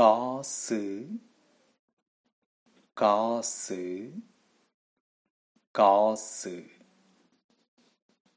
có xứ có xứ có xứ.